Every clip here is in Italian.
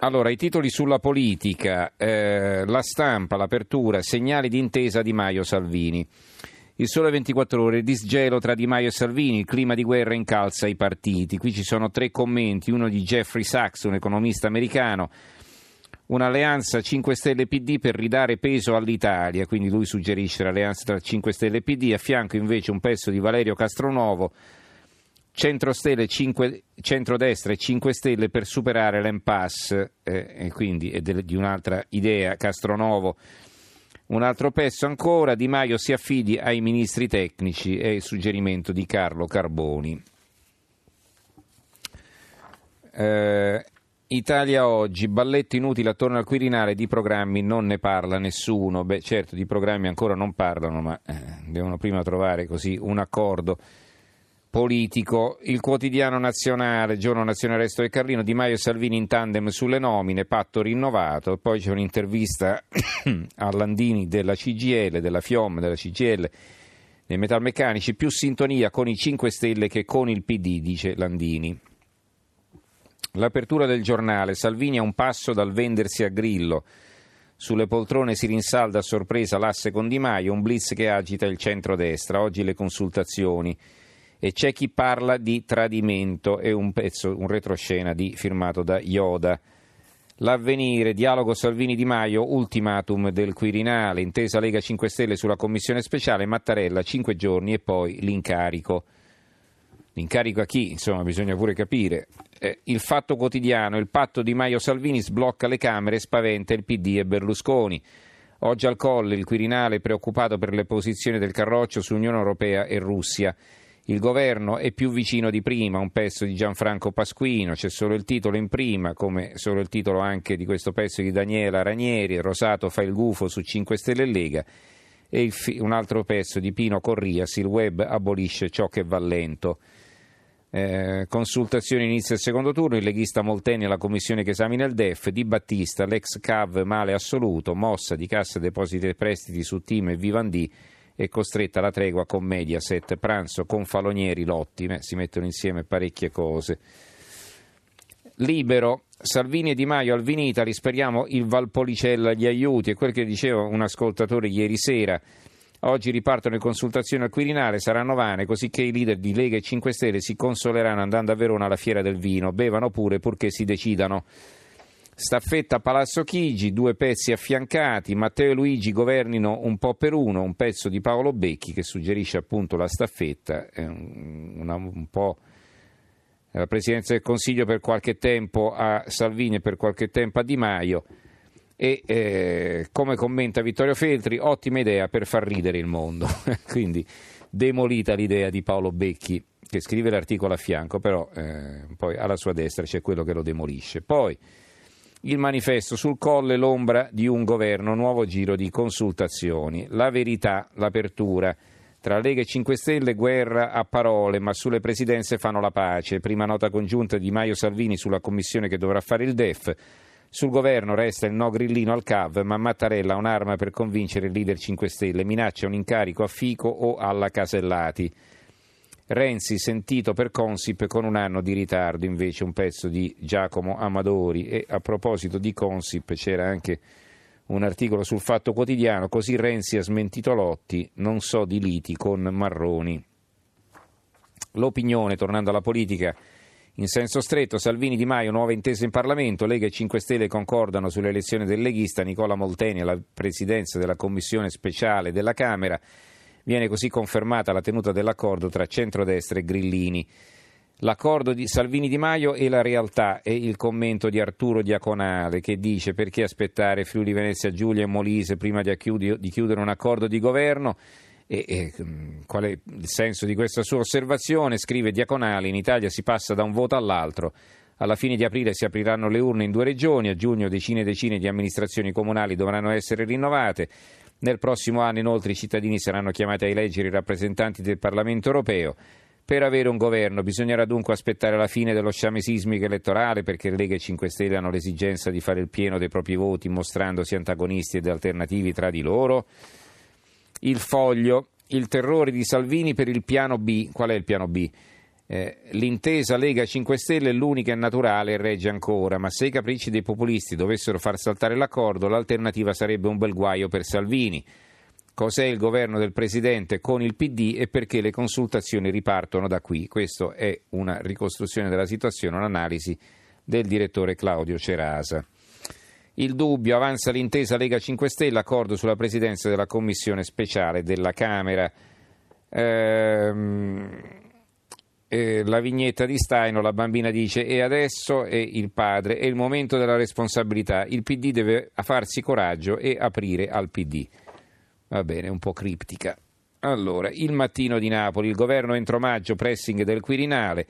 Allora, i titoli sulla politica, eh, la stampa, l'apertura, segnali di intesa di Maio Salvini. Il sole 24 ore, disgelo tra Di Maio e Salvini, il clima di guerra incalza i partiti. Qui ci sono tre commenti, uno di Jeffrey Sachs, un economista americano, un'alleanza 5 Stelle PD per ridare peso all'Italia, quindi lui suggerisce l'alleanza tra 5 Stelle PD, a fianco invece un pezzo di Valerio Castronuovo, Centrostelle, 5, centrodestra e 5 Stelle per superare l'impasse, eh, e quindi è di un'altra idea, Castronovo. Un altro pezzo ancora, Di Maio si affidi ai ministri tecnici, è il suggerimento di Carlo Carboni. Eh, Italia oggi, balletto inutile attorno al Quirinale, di programmi non ne parla nessuno. Beh, certo, di programmi ancora non parlano, ma eh, devono prima trovare così un accordo politico. Il quotidiano nazionale, giorno nazionale Resto e Carlino, Di Maio e Salvini in tandem sulle nomine, patto rinnovato. Poi c'è un'intervista a Landini della CGL, della FIOM, della CGL, dei metalmeccanici, più sintonia con i 5 Stelle che con il PD, dice Landini. L'apertura del giornale, Salvini a un passo dal vendersi a Grillo. Sulle poltrone si rinsalda a sorpresa l'asse con Di Maio, un blitz che agita il centro-destra. Oggi le consultazioni e c'è chi parla di tradimento, è un pezzo, un retroscena di, firmato da Ioda. L'avvenire, dialogo Salvini-Di Maio, ultimatum del Quirinale, intesa Lega 5 Stelle sulla commissione speciale, Mattarella 5 giorni e poi l'incarico. L'incarico a chi? Insomma, bisogna pure capire. Eh, il fatto quotidiano, il patto Di Maio-Salvini sblocca le Camere e spaventa il PD e Berlusconi. Oggi al Colle il Quirinale preoccupato per le posizioni del Carroccio su Unione Europea e Russia. Il governo è più vicino di prima, un pezzo di Gianfranco Pasquino, c'è solo il titolo in prima, come solo il titolo anche di questo pezzo di Daniela Ranieri, Rosato fa il gufo su 5 Stelle e Lega, e un altro pezzo di Pino Corrias, il web abolisce ciò che va lento. Eh, consultazione inizia il secondo turno, il leghista Molteni alla commissione che esamina il DEF, Di Battista, l'ex CAV male assoluto, mossa di Cassa Depositi e Prestiti su Team e Vivendi è costretta alla tregua con Mediaset, pranzo con Falonieri, Lotti, eh, si mettono insieme parecchie cose. Libero, Salvini e Di Maio al Vinitali, speriamo il Valpolicella gli aiuti, è quel che diceva un ascoltatore ieri sera. Oggi ripartono le consultazioni al Quirinale, saranno vane, così che i leader di Lega e 5 Stelle si consoleranno andando a Verona alla fiera del vino, bevano pure purché si decidano. Staffetta Palazzo Chigi, due pezzi affiancati, Matteo e Luigi governino un po' per uno, un pezzo di Paolo Becchi che suggerisce appunto la staffetta, una, un po' la Presidenza del Consiglio per qualche tempo a Salvini e per qualche tempo a Di Maio. E eh, come commenta Vittorio Feltri, ottima idea per far ridere il mondo, quindi demolita l'idea di Paolo Becchi che scrive l'articolo a fianco, però eh, poi alla sua destra c'è quello che lo demolisce. Poi il manifesto sul colle l'ombra di un governo, nuovo giro di consultazioni. La verità, l'apertura. Tra Lega e 5 Stelle guerra a parole, ma sulle presidenze fanno la pace. Prima nota congiunta di Maio Salvini sulla commissione che dovrà fare il DEF. Sul governo resta il no grillino al CAV, ma Mattarella ha un'arma per convincere il leader 5 Stelle. Minaccia un incarico a Fico o alla Casellati. Renzi sentito per Consip con un anno di ritardo, invece un pezzo di Giacomo Amadori. E a proposito di Consip c'era anche un articolo sul Fatto Quotidiano, così Renzi ha smentito Lotti, non so di liti con Marroni. L'opinione, tornando alla politica, in senso stretto, Salvini Di Maio, nuova intesa in Parlamento, Lega e 5 Stelle concordano sull'elezione del leghista Nicola Molteni alla presidenza della Commissione speciale della Camera. Viene così confermata la tenuta dell'accordo tra centrodestra e Grillini. L'accordo di Salvini Di Maio e la realtà è il commento di Arturo Diaconale che dice perché aspettare Friuli Venezia Giulia e Molise prima di chiudere un accordo di governo e, e, mm, qual è il senso di questa sua osservazione? Scrive Diaconale, in Italia si passa da un voto all'altro. Alla fine di aprile si apriranno le urne in due regioni, a giugno decine e decine di amministrazioni comunali dovranno essere rinnovate. Nel prossimo anno inoltre i cittadini saranno chiamati a eleggere i rappresentanti del Parlamento europeo. Per avere un governo bisognerà dunque aspettare la fine dello sciame sismico elettorale perché Lega e 5 Stelle hanno l'esigenza di fare il pieno dei propri voti mostrandosi antagonisti ed alternativi tra di loro. Il foglio, il terrore di Salvini per il piano B. Qual è il piano B? Eh, l'intesa Lega 5 Stelle è l'unica e naturale e regge ancora, ma se i capricci dei populisti dovessero far saltare l'accordo, l'alternativa sarebbe un bel guaio per Salvini. Cos'è il governo del Presidente con il PD e perché le consultazioni ripartono da qui? Questa è una ricostruzione della situazione, un'analisi del direttore Claudio Cerasa. Il dubbio avanza l'intesa Lega 5 Stelle, accordo sulla presidenza della commissione speciale della Camera. Ehm, eh, la vignetta di Staino, la bambina dice e adesso è il padre, è il momento della responsabilità, il PD deve farsi coraggio e aprire al PD. Va bene, un po' criptica. Allora, il mattino di Napoli, il governo entro maggio, pressing del Quirinale,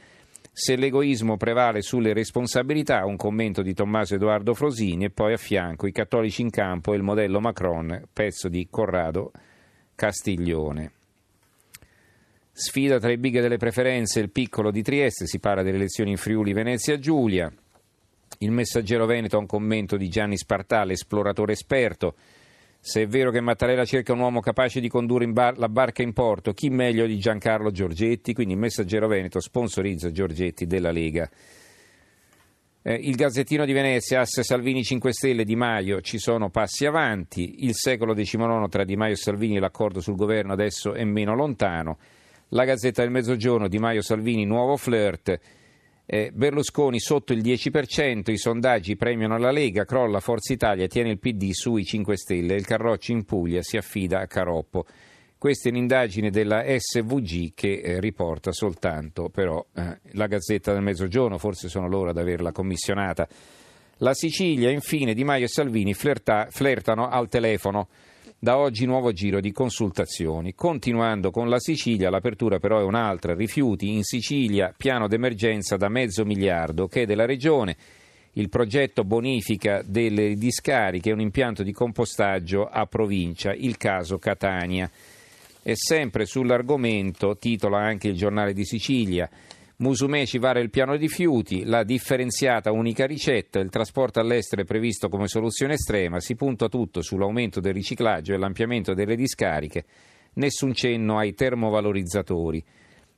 se l'egoismo prevale sulle responsabilità, un commento di Tommaso Edoardo Frosini e poi a fianco i cattolici in campo e il modello Macron, pezzo di Corrado Castiglione. Sfida tra i big delle preferenze, il piccolo di Trieste, si parla delle elezioni in Friuli, Venezia, Giulia. Il messaggero Veneto ha un commento di Gianni Spartale, esploratore esperto. Se è vero che Mattarella cerca un uomo capace di condurre bar- la barca in porto, chi meglio di Giancarlo Giorgetti? Quindi il messaggero Veneto sponsorizza Giorgetti della Lega. Eh, il Gazzettino di Venezia, Asse Salvini 5 Stelle, Di Maio, ci sono passi avanti. Il secolo XIX tra Di Maio e Salvini, l'accordo sul governo adesso è meno lontano. La Gazzetta del Mezzogiorno, Di Maio Salvini, nuovo flirt. Eh, Berlusconi sotto il 10%, i sondaggi premiano la Lega, crolla Forza Italia, tiene il PD sui 5 Stelle, il Carrocci in Puglia si affida a Caroppo. Questa è un'indagine della SVG che eh, riporta soltanto però eh, la Gazzetta del Mezzogiorno, forse sono loro ad averla commissionata. La Sicilia, infine, Di Maio e Salvini flirta, flirtano al telefono. Da oggi nuovo giro di consultazioni. Continuando con la Sicilia, l'apertura però è un'altra. Rifiuti in Sicilia, piano d'emergenza da mezzo miliardo che è della Regione. Il progetto bonifica delle discariche, un impianto di compostaggio a provincia, il caso Catania. E sempre sull'argomento, titola anche il giornale di Sicilia, Musumeci vara il piano rifiuti, la differenziata unica ricetta, il trasporto all'estero è previsto come soluzione estrema, si punta tutto sull'aumento del riciclaggio e l'ampliamento delle discariche, nessun cenno ai termovalorizzatori.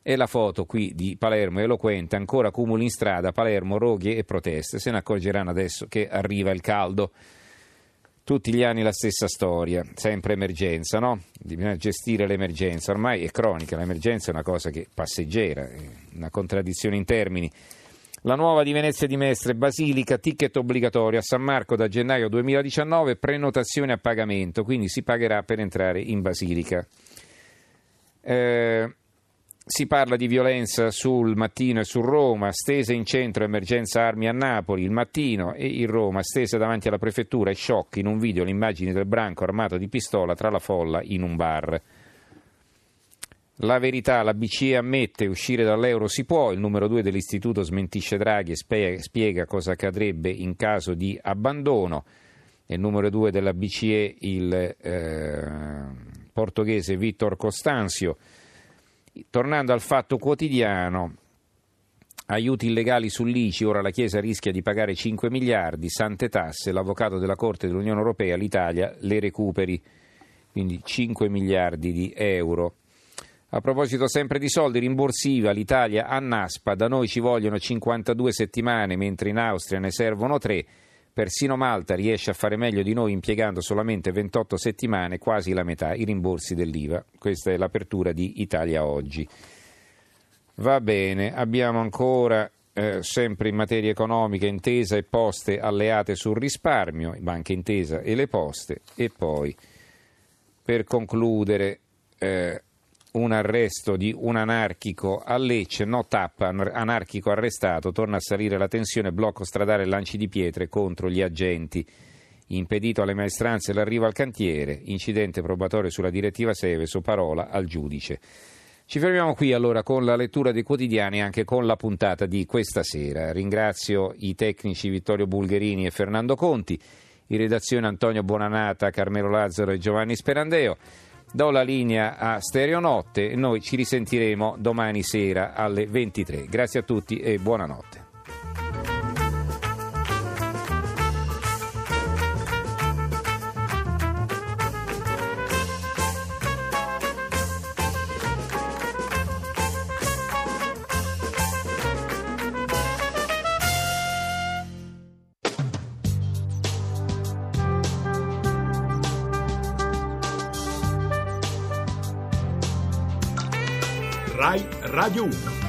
E la foto qui di Palermo eloquente, ancora cumuli in strada, Palermo, roghi e proteste, se ne accorgeranno adesso che arriva il caldo. Tutti gli anni la stessa storia, sempre emergenza, no? Bisogna gestire l'emergenza, ormai è cronica, l'emergenza è una cosa che passeggera, una contraddizione in termini. La nuova di Venezia di Mestre, Basilica, ticket obbligatorio a San Marco da gennaio 2019, prenotazione a pagamento, quindi si pagherà per entrare in Basilica. Eh, si parla di violenza sul mattino e su Roma, stese in centro emergenza armi a Napoli, il mattino e in Roma, stese davanti alla prefettura e shock in un video l'immagine del branco armato di pistola tra la folla in un bar. La verità, la BCE ammette uscire dall'euro si può, il numero 2 dell'istituto smentisce Draghi e spiega cosa accadrebbe in caso di abbandono, il numero 2 della BCE il eh, portoghese Vittor Costanzio Tornando al fatto quotidiano, aiuti illegali sull'ICI, ora la Chiesa rischia di pagare 5 miliardi, sante tasse, l'avvocato della Corte dell'Unione Europea, l'Italia le recuperi, quindi 5 miliardi di euro. A proposito sempre di soldi, rimborsiva l'Italia a NASPA, da noi ci vogliono 52 settimane, mentre in Austria ne servono 3. Persino Malta riesce a fare meglio di noi impiegando solamente 28 settimane, quasi la metà, i rimborsi dell'IVA. Questa è l'apertura di Italia Oggi. Va bene, abbiamo ancora eh, sempre in materia economica intesa e poste alleate sul risparmio, banche intesa e le poste e poi per concludere eh, un arresto di un anarchico a Lecce, no tappa, anarchico arrestato, torna a salire la tensione, blocco stradale e lanci di pietre contro gli agenti. Impedito alle maestranze l'arrivo al cantiere, incidente probatorio sulla direttiva Seveso, parola al giudice. Ci fermiamo qui allora con la lettura dei quotidiani e anche con la puntata di questa sera. Ringrazio i tecnici Vittorio Bulgherini e Fernando Conti, in redazione Antonio Bonanata, Carmelo Lazzaro e Giovanni Sperandeo. Do la linea a Stereonotte e noi ci risentiremo domani sera alle 23. Grazie a tutti e buonanotte. Rai Radio 1.